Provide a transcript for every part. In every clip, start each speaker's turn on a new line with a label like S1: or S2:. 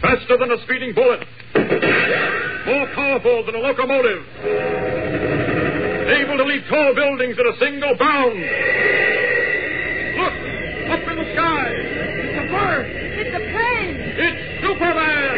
S1: Faster than a speeding bullet. More powerful than a locomotive. Able to leap tall buildings in a single bound. Look! Up in the sky! It's a bird!
S2: It's a plane!
S1: It's Superman!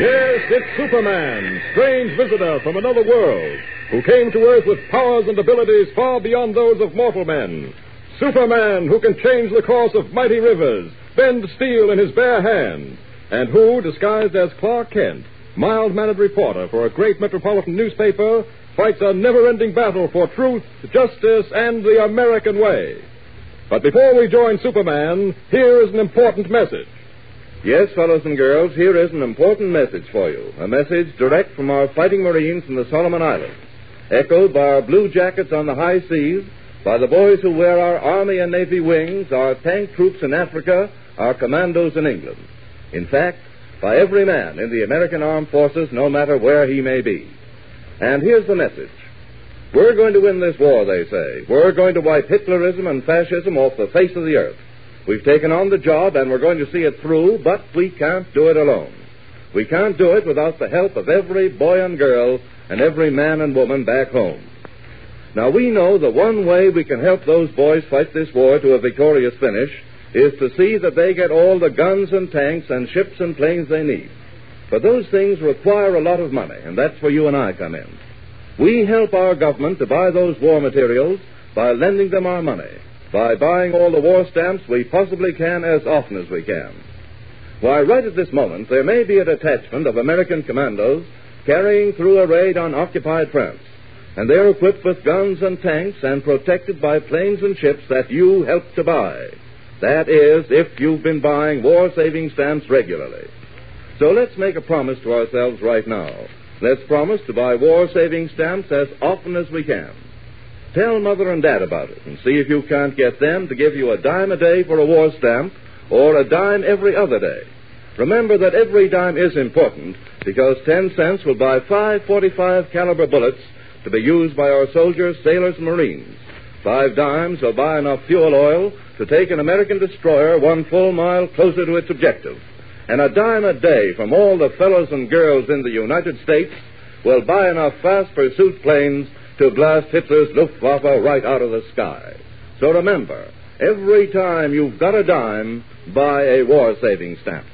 S3: Yes, it's Superman, strange visitor from another world, who came to Earth with powers and abilities far beyond those of mortal men. Superman, who can change the course of mighty rivers, bend steel in his bare hand, and who, disguised as Clark Kent, mild mannered reporter for a great metropolitan newspaper, fights a never ending battle for truth, justice, and the American way. But before we join Superman, here is an important message.
S4: Yes, fellows and girls, here is an important message for you. A message direct from our fighting Marines in the Solomon Islands, echoed by our blue jackets on the high seas, by the boys who wear our Army and Navy wings, our tank troops in Africa, our commandos in England. In fact, by every man in the American armed forces, no matter where he may be. And here's the message. We're going to win this war, they say. We're going to wipe Hitlerism and fascism off the face of the earth. We've taken on the job and we're going to see it through, but we can't do it alone. We can't do it without the help of every boy and girl and every man and woman back home. Now, we know the one way we can help those boys fight this war to a victorious finish is to see that they get all the guns and tanks and ships and planes they need. But those things require a lot of money, and that's where you and I come in. We help our government to buy those war materials by lending them our money, by buying all the war stamps we possibly can as often as we can. Why, right at this moment, there may be a detachment of American commandos carrying through a raid on occupied France and they're equipped with guns and tanks and protected by planes and ships that you helped to buy. That is, if you've been buying war saving stamps regularly. So let's make a promise to ourselves right now. Let's promise to buy war saving stamps as often as we can. Tell Mother and Dad about it and see if you can't get them to give you a dime a day for a war stamp or a dime every other day. Remember that every dime is important because 10 cents will buy five 45 caliber bullets to be used by our soldiers, sailors, and Marines. Five dimes will buy enough fuel oil to take an American destroyer one full mile closer to its objective. And a dime a day from all the fellows and girls in the United States will buy enough fast pursuit planes to blast Hitler's Luftwaffe right out of the sky. So remember, every time you've got a dime, buy a war saving stamp.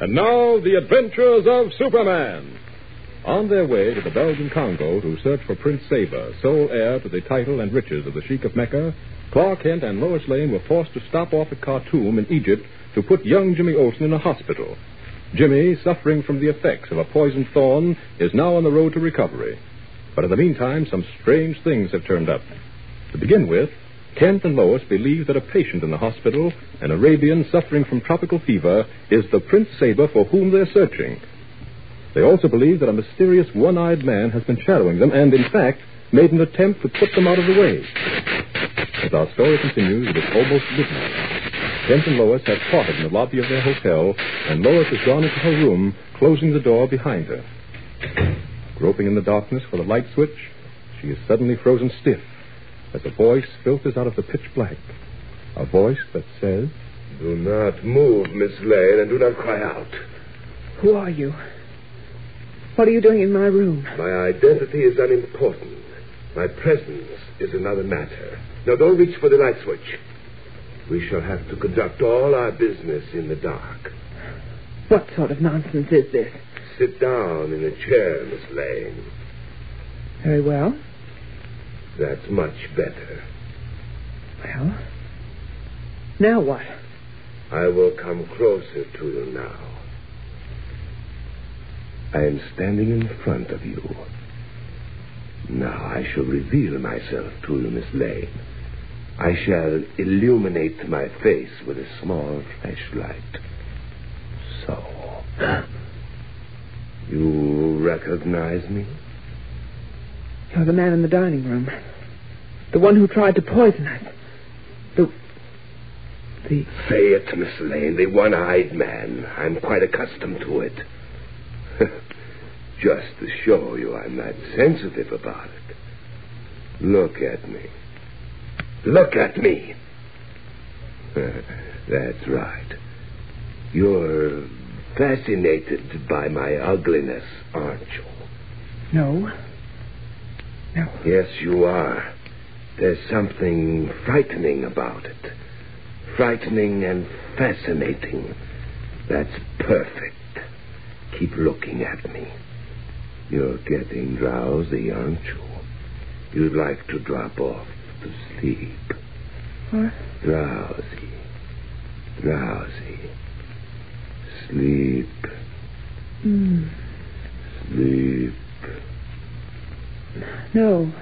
S3: And now, the adventures of Superman. On their way to the Belgian Congo to search for Prince Saber, sole heir to the title and riches of the Sheik of Mecca, Clark Kent and Lois Lane were forced to stop off at Khartoum in Egypt to put young Jimmy Olsen in a hospital. Jimmy, suffering from the effects of a poisoned thorn, is now on the road to recovery. But in the meantime, some strange things have turned up. To begin with, Kent and Lois believe that a patient in the hospital, an Arabian suffering from tropical fever, is the Prince Saber for whom they're searching. They also believe that a mysterious one-eyed man has been shadowing them and, in fact, made an attempt to put them out of the way. As our story continues, it is almost midnight. Kent and Lois have parted in the lobby of their hotel, and Lois has gone into her room, closing the door behind her. Groping in the darkness for the light switch, she is suddenly frozen stiff as a voice filters out of the pitch black. A voice that says,
S5: Do not move, Miss Lane, and do not cry out.
S2: Who are you? What are you doing in my room?
S5: My identity is unimportant. My presence is another matter. Now, don't reach for the light switch. We shall have to conduct all our business in the dark.
S2: What sort of nonsense is this?
S5: Sit down in a chair, Miss Lane.
S2: Very well.
S5: That's much better.
S2: Well, now what?
S5: I will come closer to you now. I am standing in front of you, Now I shall reveal myself to you, Miss Lane. I shall illuminate my face with a small flashlight. So. You recognize me?
S2: You're the man in the dining room. The one who tried to poison us. The. The.
S5: Say it, Miss Lane, the one eyed man. I'm quite accustomed to it. Just to show you I'm not sensitive about it. Look at me. Look at me. Uh, that's right. You're fascinated by my ugliness, aren't you?
S2: No. No.
S5: Yes, you are. There's something frightening about it. Frightening and fascinating. That's perfect. Keep looking at me. You're getting drowsy, aren't you? You'd like to drop off to sleep.
S2: What?
S5: Drowsy. Drowsy. Sleep.
S2: Mm.
S5: Sleep.
S2: No.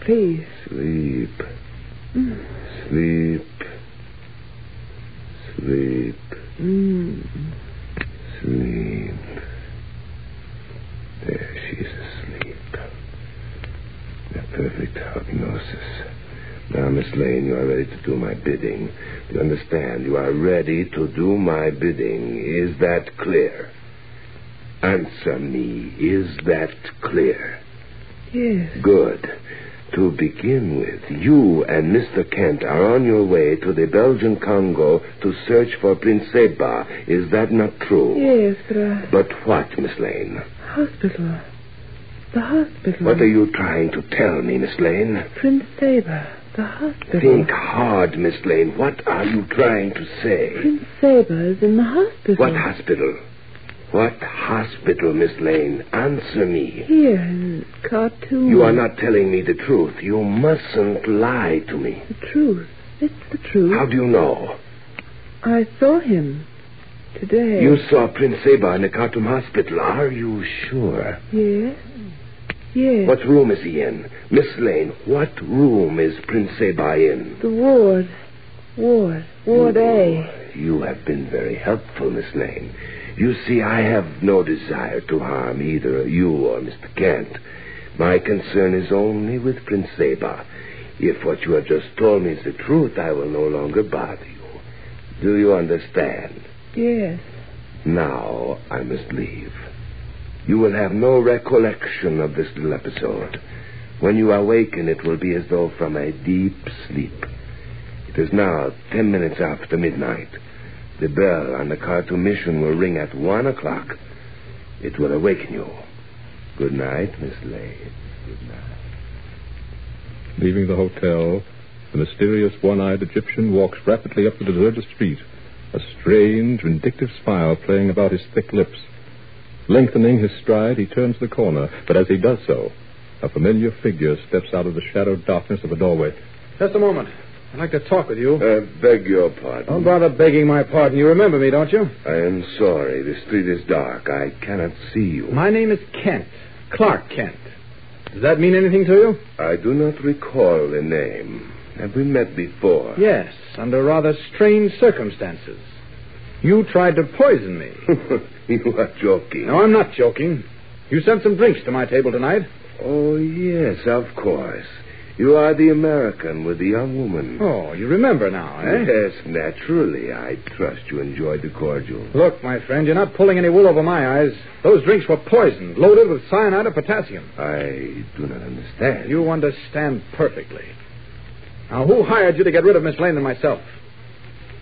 S2: Please.
S5: Sleep.
S2: Mm.
S5: Sleep. Sleep.
S2: Mm.
S5: Sleep. There, she's asleep. A perfect hypnosis. Lane, you are ready to do my bidding. Do you understand? You are ready to do my bidding. Is that clear? Answer me. Is that clear?
S2: Yes.
S5: Good. To begin with, you and Mr. Kent are on your way to the Belgian Congo to search for Prince Seba. Is that not true?
S2: Yes, but uh,
S5: But what, Miss Lane?
S2: hospital. The hospital.
S5: What are you trying to tell me, Miss Lane?
S2: Prince Saber. The hospital.
S5: Think hard, Miss Lane. What are you trying to say?
S2: Prince Saber is in the hospital.
S5: What hospital? What hospital, Miss Lane? Answer me.
S2: Here in Khartoum.
S5: You are not telling me the truth. You mustn't lie to me.
S2: The truth. It's the truth.
S5: How do you know?
S2: I saw him today.
S5: You saw Prince Seba in the Khartoum hospital. Are you sure?
S2: Yes. Yes.
S5: What room is he in? Miss Lane, what room is Prince Seba in?
S2: The ward. Ward. Ward A.
S5: You have been very helpful, Miss Lane. You see, I have no desire to harm either you or Mr. Kent. My concern is only with Prince Seba. If what you have just told me is the truth, I will no longer bother you. Do you understand?
S2: Yes.
S5: Now I must leave. You will have no recollection of this little episode. When you awaken, it will be as though from a deep sleep. It is now ten minutes after midnight. The bell on the Khartoum mission will ring at one o'clock. It will awaken you. Good night, Miss Lane. Good night.
S3: Leaving the hotel, the mysterious one-eyed Egyptian walks rapidly up the deserted street, a strange, vindictive smile playing about his thick lips. Lengthening his stride, he turns the corner, but as he does so, a familiar figure steps out of the shadowed darkness of a doorway.
S6: Just a moment. I'd like to talk with you.
S5: Uh, beg your pardon.
S6: Don't bother begging my pardon. You remember me, don't you?
S5: I am sorry. The street is dark. I cannot see you.
S6: My name is Kent. Clark Kent. Does that mean anything to you?
S5: I do not recall the name. Have we met before?
S6: Yes, under rather strange circumstances. You tried to poison me.
S5: you are joking.
S6: No, I'm not joking. You sent some drinks to my table tonight.
S5: Oh, yes, of course. You are the American with the young woman.
S6: Oh, you remember now, eh?
S5: Yes, naturally. I trust you enjoyed the cordial.
S6: Look, my friend, you're not pulling any wool over my eyes. Those drinks were poisoned, loaded with cyanide of potassium.
S5: I do not understand.
S6: You understand perfectly. Now, who hired you to get rid of Miss Lane and myself?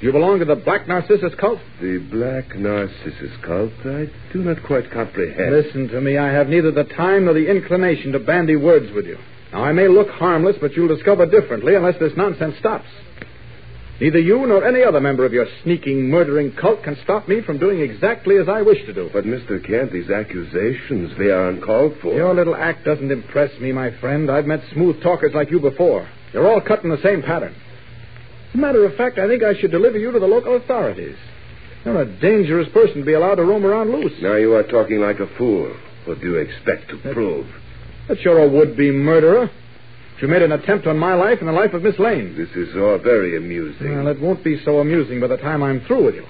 S6: Do you belong to the Black Narcissus cult?
S5: The Black Narcissus cult? I do not quite comprehend.
S6: Listen to me. I have neither the time nor the inclination to bandy words with you. Now, I may look harmless, but you'll discover differently unless this nonsense stops. Neither you nor any other member of your sneaking, murdering cult can stop me from doing exactly as I wish to do.
S5: But, Mr. Kent, these accusations, they are uncalled for.
S6: Your little act doesn't impress me, my friend. I've met smooth talkers like you before. You're all cut in the same pattern. As a matter of fact, I think I should deliver you to the local authorities. You're a dangerous person to be allowed to roam around loose.
S5: Now you are talking like a fool. What do you expect to prove?
S6: that you're a would-be murderer. You made an attempt on my life and the life of Miss Lane.
S5: This is all very amusing.
S6: Well, it won't be so amusing by the time I'm through with you.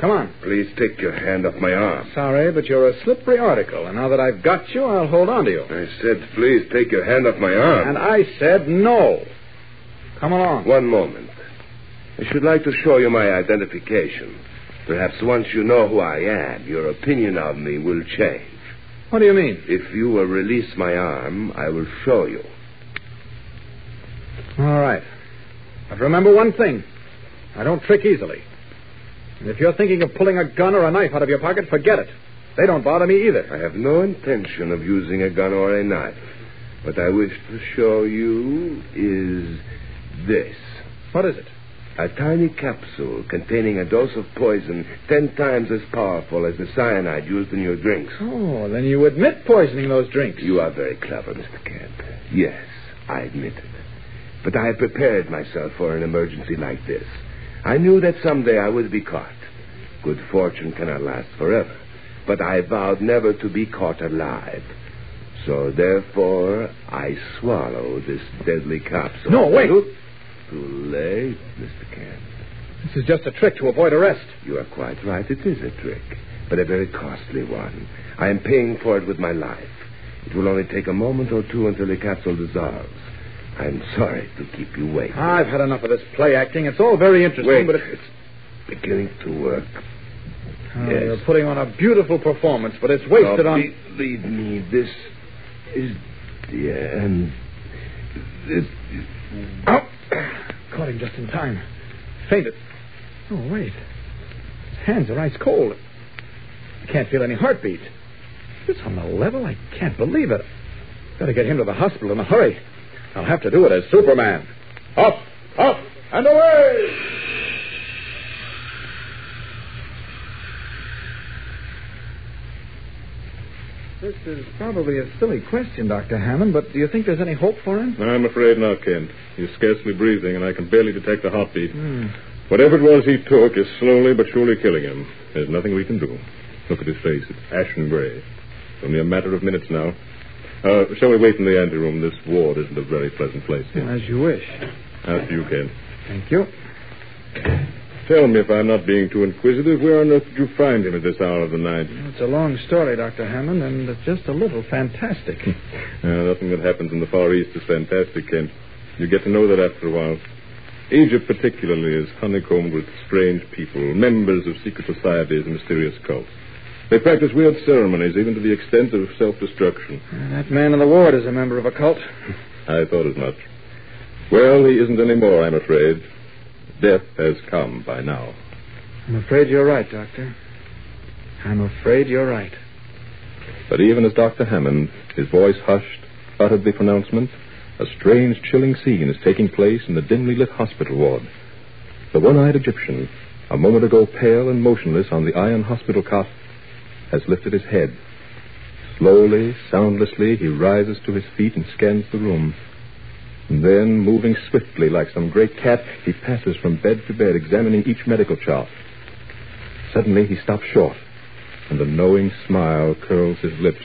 S6: Come on.
S5: Please take your hand off my arm.
S6: Sorry, but you're a slippery article, and now that I've got you, I'll hold on to you.
S5: I said, please take your hand off my arm.
S6: And I said no. Come along.
S5: One moment. I should like to show you my identification. Perhaps once you know who I am, your opinion of me will change.
S6: What do you mean?
S5: If you will release my arm, I will show you.
S6: All right. But remember one thing I don't trick easily. And if you're thinking of pulling a gun or a knife out of your pocket, forget it. They don't bother me either.
S5: I have no intention of using a gun or a knife. What I wish to show you is this.
S6: What is it?
S5: A tiny capsule containing a dose of poison ten times as powerful as the cyanide used in your drinks.
S6: Oh, then you admit poisoning those drinks.
S5: You are very clever, Mr. Kent. Yes, I admit it. But I have prepared myself for an emergency like this. I knew that someday I would be caught. Good fortune cannot last forever. But I vowed never to be caught alive. So therefore, I swallow this deadly capsule.
S6: No, wait.
S5: Too late, Mr. Kent.
S6: This is just a trick to avoid arrest.
S5: You are quite right. It is a trick, but a very costly one. I am paying for it with my life. It will only take a moment or two until the capsule dissolves. I'm sorry to keep you waiting.
S6: I've had enough of this play acting. It's all very interesting,
S5: Wait,
S6: but it's...
S5: it's beginning to work.
S6: Oh,
S5: Yes.
S6: You're putting on a beautiful performance, but it's wasted
S5: Now,
S6: on.
S5: be- Believe me, this is the end. This is...
S6: Oh! Caught him just in time. Fainted. Oh, wait. His hands are ice cold. I can't feel any heartbeat. This on the level? I can't believe it. Better get him to the hospital in a hurry. I'll have to do it as Superman. Up, up, and away! This is probably a silly question, Dr. Hammond, but do you think there's any hope for him?
S3: I'm afraid not, Kent. He's scarcely breathing, and I can barely detect a heartbeat.
S6: Hmm.
S3: Whatever it was he took is slowly but surely killing him. There's nothing we can do. Look at his face. It's ashen gray. Only a matter of minutes now. Uh, shall we wait in the anteroom? This ward isn't a very pleasant place. Kent.
S6: As you wish.
S3: After you, Kent.
S6: Thank you.
S3: Tell me if I'm not being too inquisitive. Where on earth did you find him at this hour of the night?
S6: It's a long story, Dr. Hammond, and it's just a little fantastic.
S3: Uh, nothing that happens in the Far East is fantastic, Kent. You get to know that after a while. Egypt, particularly, is honeycombed with strange people, members of secret societies and mysterious cults. They practice weird ceremonies, even to the extent of self destruction.
S6: that man in the ward is a member of a cult.
S3: I thought as much. Well, he isn't anymore, I'm afraid. Death has come by now.
S6: I'm afraid you're right, Doctor. I'm afraid you're right.
S3: But even as Dr. Hammond, his voice hushed, uttered the pronouncement, a strange, chilling scene is taking place in the dimly lit hospital ward. The one eyed Egyptian, a moment ago pale and motionless on the iron hospital cot, has lifted his head. Slowly, soundlessly, he rises to his feet and scans the room. And then, moving swiftly like some great cat, he passes from bed to bed, examining each medical chart. Suddenly, he stops short, and a knowing smile curls his lips.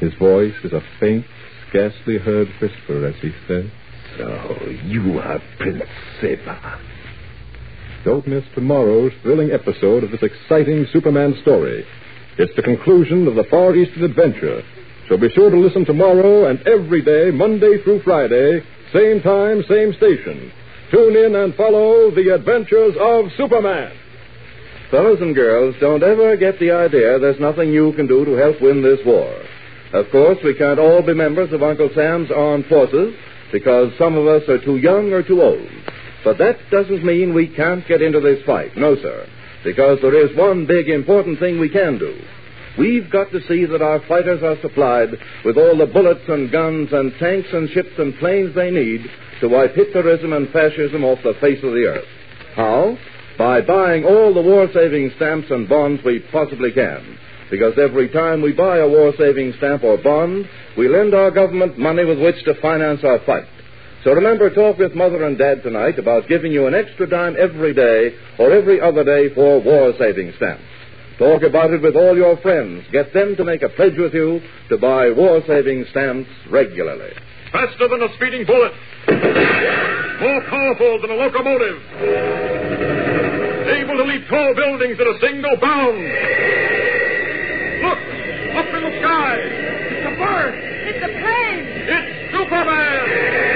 S3: His voice is a faint, scarcely heard whisper as he says,
S5: So, you are Prince Seba.
S3: Don't miss tomorrow's thrilling episode of this exciting Superman story. It's the conclusion of the Far Eastern adventure. So be sure to listen tomorrow and every day, Monday through Friday, same time, same station. Tune in and follow the adventures of Superman.
S4: Fellows and girls, don't ever get the idea there's nothing you can do to help win this war. Of course, we can't all be members of Uncle Sam's armed forces because some of us are too young or too old. But that doesn't mean we can't get into this fight. No, sir. Because there is one big important thing we can do. We've got to see that our fighters are supplied with all the bullets and guns and tanks and ships and planes they need to wipe Hitlerism and fascism off the face of the earth. How? By buying all the war saving stamps and bonds we possibly can. Because every time we buy a war saving stamp or bond, we lend our government money with which to finance our fight. So remember, talk with Mother and Dad tonight about giving you an extra dime every day or every other day for war saving stamps. Talk about it with all your friends. Get them to make a pledge with you to buy war saving stamps regularly.
S1: Faster than a speeding bullet. More powerful than a locomotive. Able to leap tall buildings in a single bound. Look! Up in the sky! It's a bird!
S7: It's a plane!
S1: It's Superman!